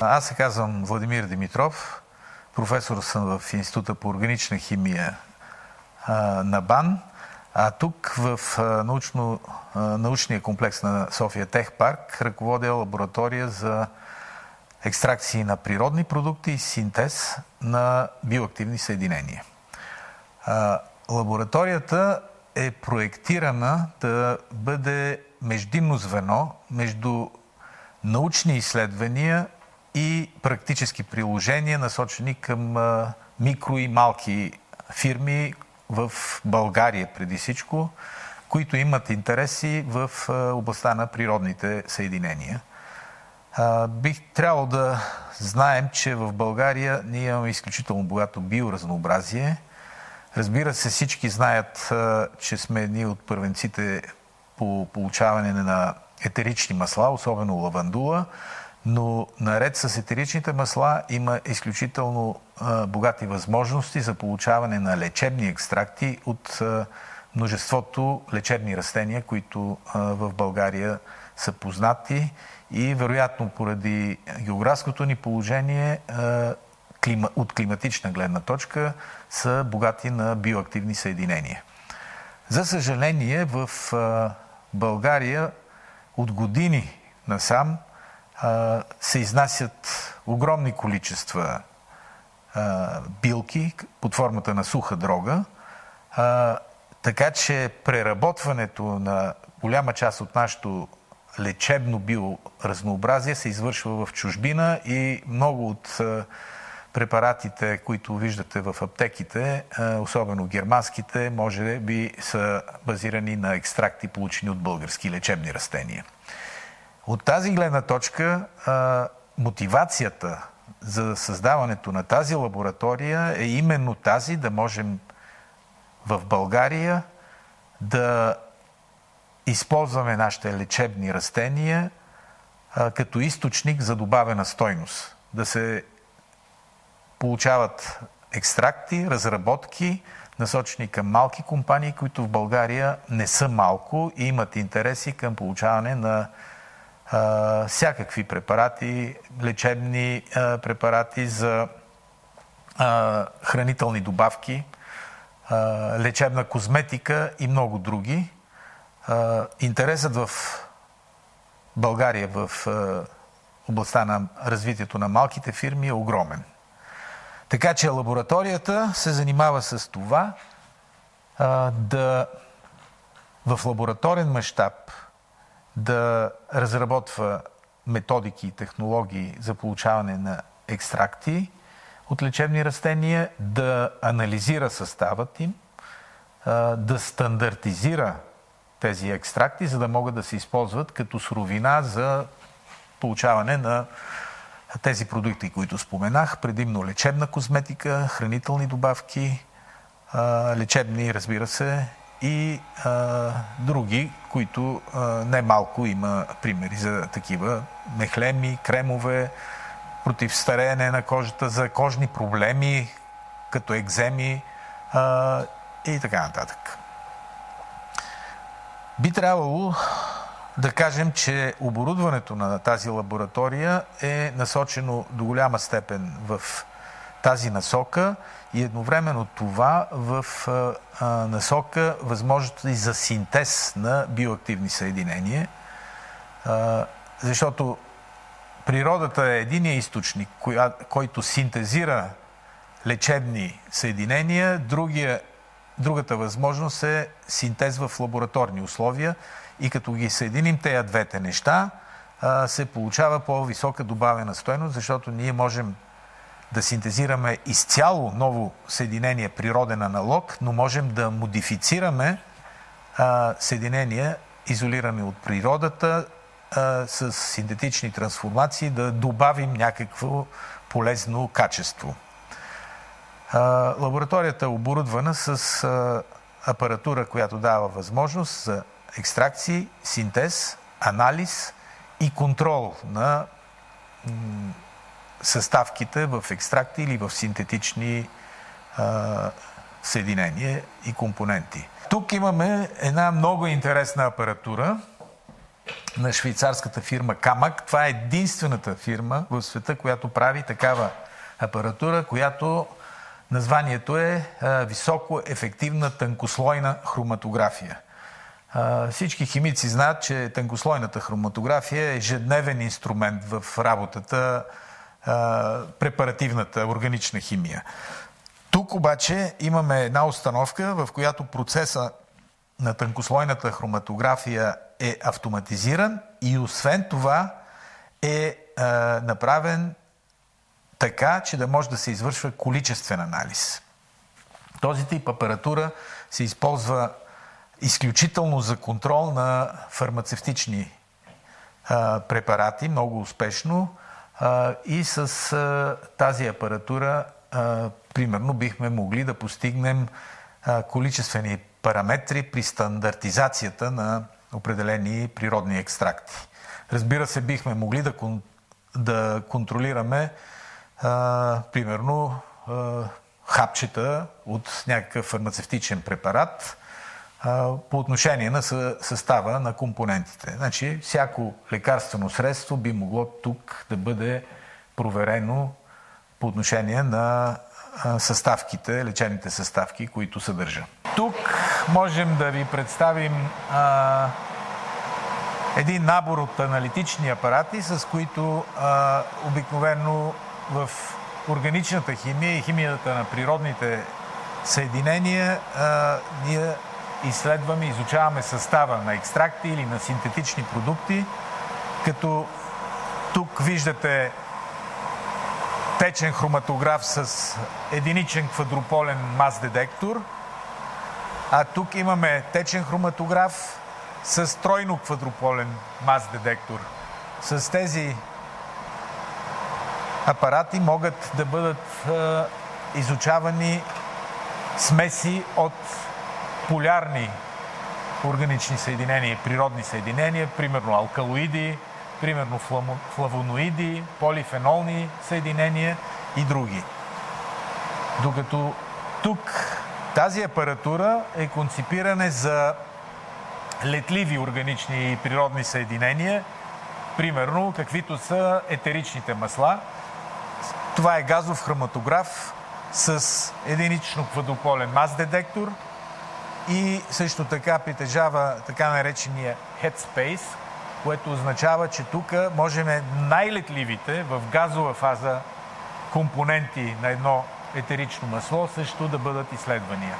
Аз се казвам Владимир Димитров. Професор съм в Института по органична химия на БАН. А тук в научно, научния комплекс на София Тех Парк ръководя лаборатория за екстракции на природни продукти и синтез на биоактивни съединения. Лабораторията е проектирана да бъде междинно звено между научни изследвания и практически приложения, насочени към микро и малки фирми в България преди всичко, които имат интереси в областта на природните съединения. Бих трябвало да знаем, че в България ние имаме изключително богато биоразнообразие. Разбира се, всички знаят, че сме едни от първенците по получаване на етерични масла, особено лавандула, но наред с етеричните масла има изключително а, богати възможности за получаване на лечебни екстракти от а, множеството лечебни растения, които а, в България са познати и вероятно поради географското ни положение клима, от климатична гледна точка са богати на биоактивни съединения. За съжаление, в България от години насам се изнасят огромни количества билки под формата на суха дрога, така че преработването на голяма част от нашето лечебно биоразнообразие се извършва в чужбина и много от препаратите, които виждате в аптеките, особено германските, може би са базирани на екстракти, получени от български лечебни растения. От тази гледна точка, мотивацията за създаването на тази лаборатория е именно тази да можем в България да използваме нашите лечебни растения като източник за добавена стойност. Да се получават екстракти, разработки, насочени към малки компании, които в България не са малко и имат интереси към получаване на всякакви препарати, лечебни препарати за хранителни добавки, лечебна козметика и много други. Интересът в България в областта на развитието на малките фирми е огромен. Така че лабораторията се занимава с това да в лабораторен мащаб да разработва методики и технологии за получаване на екстракти от лечебни растения, да анализира съставът им, да стандартизира тези екстракти, за да могат да се използват като суровина за получаване на тези продукти, които споменах, предимно лечебна козметика, хранителни добавки, лечебни, разбира се, и а, други, които а, не малко има примери за такива мехлеми, кремове, против стареене на кожата, за кожни проблеми, като екземи а, и така нататък. Би трябвало да кажем, че оборудването на тази лаборатория е насочено до голяма степен в тази насока и едновременно това в насока възможности за синтез на биоактивни съединения, защото природата е единия източник, който синтезира лечебни съединения, другия, другата възможност е синтез в лабораторни условия и като ги съединим тези двете неща, се получава по-висока добавена стоеност, защото ние можем да синтезираме изцяло ново съединение, природен аналог, но можем да модифицираме а, съединения, изолирани от природата, а, с синтетични трансформации, да добавим някакво полезно качество. А, лабораторията е оборудвана с а, апаратура, която дава възможност за екстракции, синтез, анализ и контрол на съставките в екстракти или в синтетични а, съединения и компоненти. Тук имаме една много интересна апаратура. на швейцарската фирма Камак. Това е единствената фирма в света, която прави такава апаратура, която названието е високо ефективна тънкослойна хроматография. Всички химици знаят, че тънкослойната хроматография е ежедневен инструмент в работата препаративната органична химия. Тук обаче имаме една установка, в която процеса на тънкослойната хроматография е автоматизиран и освен това е направен така, че да може да се извършва количествен анализ. Този тип апаратура се използва изключително за контрол на фармацевтични а, препарати, много успешно. И с тази апаратура, примерно, бихме могли да постигнем количествени параметри при стандартизацията на определени природни екстракти. Разбира се, бихме могли да, кон, да контролираме, а, примерно, а, хапчета от някакъв фармацевтичен препарат, по отношение на състава на компонентите. Значи, всяко лекарствено средство би могло тук да бъде проверено по отношение на съставките, лечебните съставки, които съдържа. Тук можем да ви представим а, един набор от аналитични апарати, с които а, обикновено в органичната химия и химията на природните съединения а, ние изследваме, изучаваме състава на екстракти или на синтетични продукти, като тук виждате течен хроматограф с единичен квадрополен мас детектор, а тук имаме течен хроматограф с тройно квадрополен мас детектор. С тези апарати могат да бъдат е, изучавани смеси от полярни органични съединения, природни съединения, примерно алкалоиди, примерно флавоноиди, полифенолни съединения и други. Докато тук тази апаратура е конципирана за летливи органични и природни съединения, примерно каквито са етеричните масла. Това е газов хроматограф с единично квадрополен мас детектор – и също така притежава така наречения headspace, което означава, че тук можем най-летливите в газова фаза компоненти на едно етерично масло също да бъдат изследвания.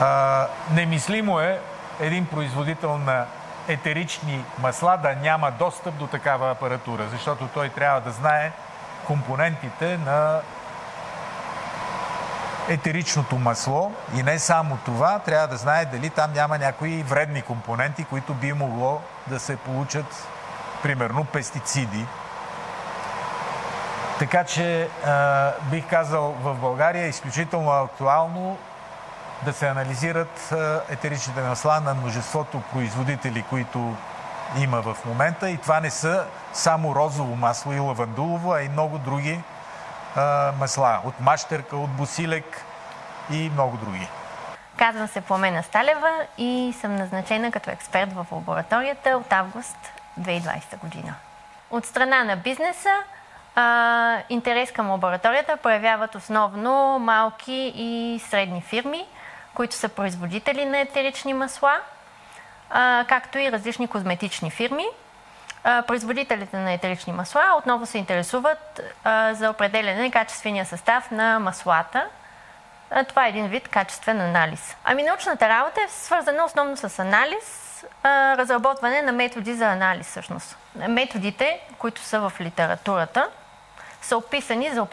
А, немислимо е един производител на етерични масла да няма достъп до такава апаратура, защото той трябва да знае компонентите на етеричното масло и не само това, трябва да знае дали там няма някои вредни компоненти, които би могло да се получат, примерно пестициди. Така че бих казал, в България е изключително актуално да се анализират етеричните масла на множеството производители, които има в момента. И това не са само розово масло и лавандулово, а и много други масла. От мащерка, от босилек и много други. Казвам се Пламена Сталева и съм назначена като експерт в лабораторията от август 2020 година. От страна на бизнеса а, интерес към лабораторията проявяват основно малки и средни фирми, които са производители на етерични масла, а, както и различни козметични фирми – производителите на етерични масла отново се интересуват за определене на качествения състав на маслата. Това е един вид качествен анализ. Ами научната работа е свързана основно с анализ, разработване на методи за анализ всъщност. Методите, които са в литературата, са описани за,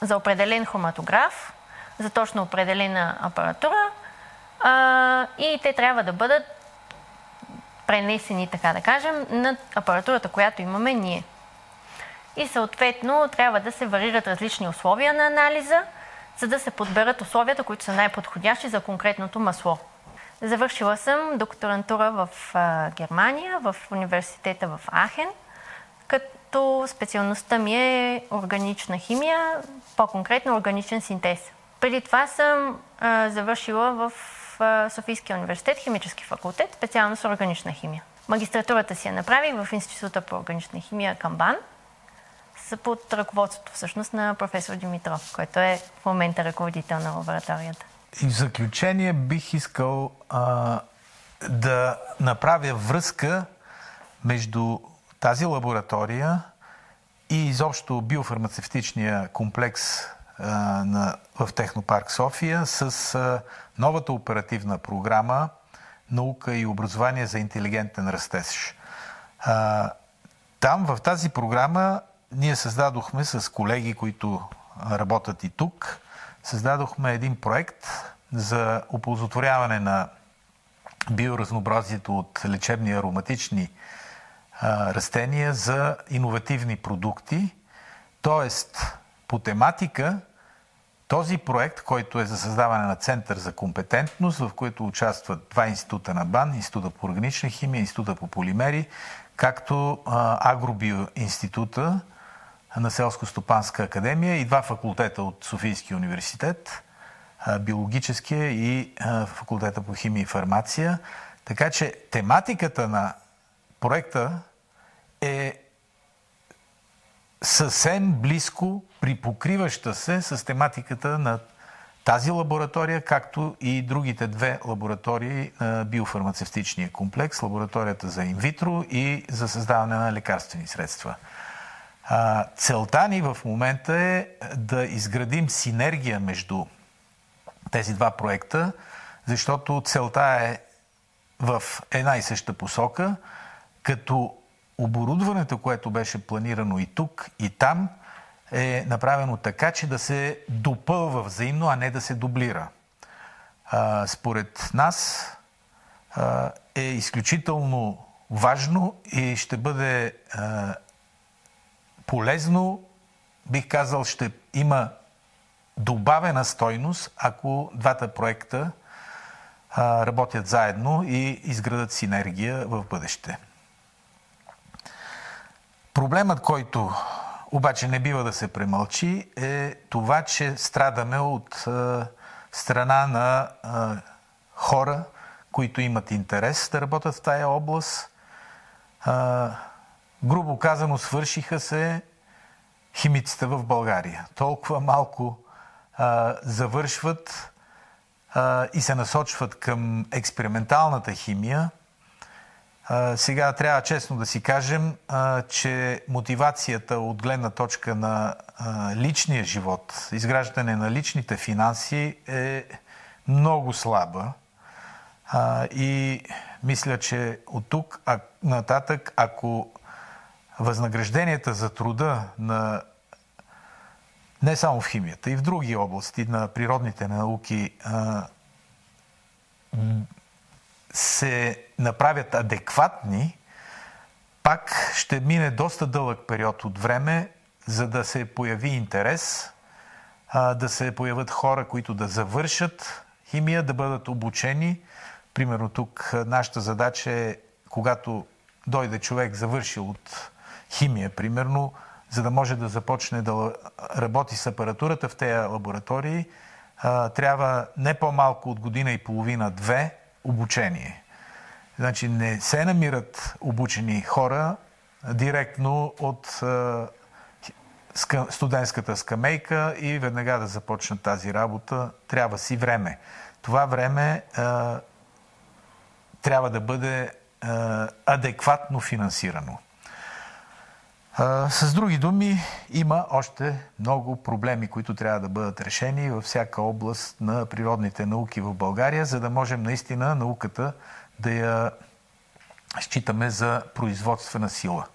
за определен хроматограф, за точно определена апаратура и те трябва да бъдат пренесени, така да кажем, на апаратурата, която имаме ние. И съответно трябва да се варират различни условия на анализа, за да се подберат условията, които са най-подходящи за конкретното масло. Завършила съм докторантура в Германия, в университета в Ахен, като специалността ми е органична химия, по-конкретно органичен синтез. Преди това съм завършила в Софийския университет, химически факултет, специално с органична химия. Магистратурата си я направих в Института по органична химия към БАН под ръководството всъщност на професор Димитров, който е в момента ръководител на лабораторията. И в заключение бих искал а, да направя връзка между тази лаборатория и изобщо биофармацевтичния комплекс на, в Технопарк София с а, новата оперативна програма Наука и образование за интелигентен растеж. А, там в тази програма ние създадохме с колеги, които работят и тук, създадохме един проект за оползотворяване на биоразнообразието от лечебни ароматични а, растения за иновативни продукти. Тоест, по тематика, този проект, който е за създаване на Център за компетентност, в който участват два института на БАН, Института по органична химия, Института по полимери, както Агробиоинститута, на Селско-стопанска академия и два факултета от Софийския университет, биологическия и факултета по химия и фармация. Така че тематиката на проекта е съвсем близко припокриваща се с тематиката на тази лаборатория, както и другите две лаборатории на биофармацевтичния комплекс, лабораторията за инвитро и за създаване на лекарствени средства. А, целта ни в момента е да изградим синергия между тези два проекта, защото целта е в една и съща посока, като оборудването, което беше планирано и тук, и там, е направено така, че да се допълва взаимно, а не да се дублира. А, според нас а, е изключително важно и ще бъде а, полезно, бих казал, ще има добавена стойност, ако двата проекта а, работят заедно и изградат синергия в бъдеще. Проблемът, който обаче не бива да се премълчи, е това, че страдаме от а, страна на а, хора, които имат интерес да работят в тая област. А, грубо казано, свършиха се химиците в България. Толкова малко а, завършват а, и се насочват към експерименталната химия. Сега трябва честно да си кажем, че мотивацията от гледна точка на личния живот, изграждане на личните финанси е много слаба. И мисля, че от тук нататък, ако възнагражденията за труда на не само в химията, и в други области на природните науки се направят адекватни, пак ще мине доста дълъг период от време, за да се появи интерес, да се появят хора, които да завършат химия, да бъдат обучени. Примерно тук нашата задача е, когато дойде човек завършил от химия, примерно, за да може да започне да работи с апаратурата в тези лаборатории, трябва не по-малко от година и половина-две обучение. Значи не се намират обучени хора директно от студентската скамейка и веднага да започнат тази работа. Трябва си време. Това време трябва да бъде адекватно финансирано. С други думи, има още много проблеми, които трябва да бъдат решени във всяка област на природните науки в България, за да можем наистина науката да я считаме за производствена сила.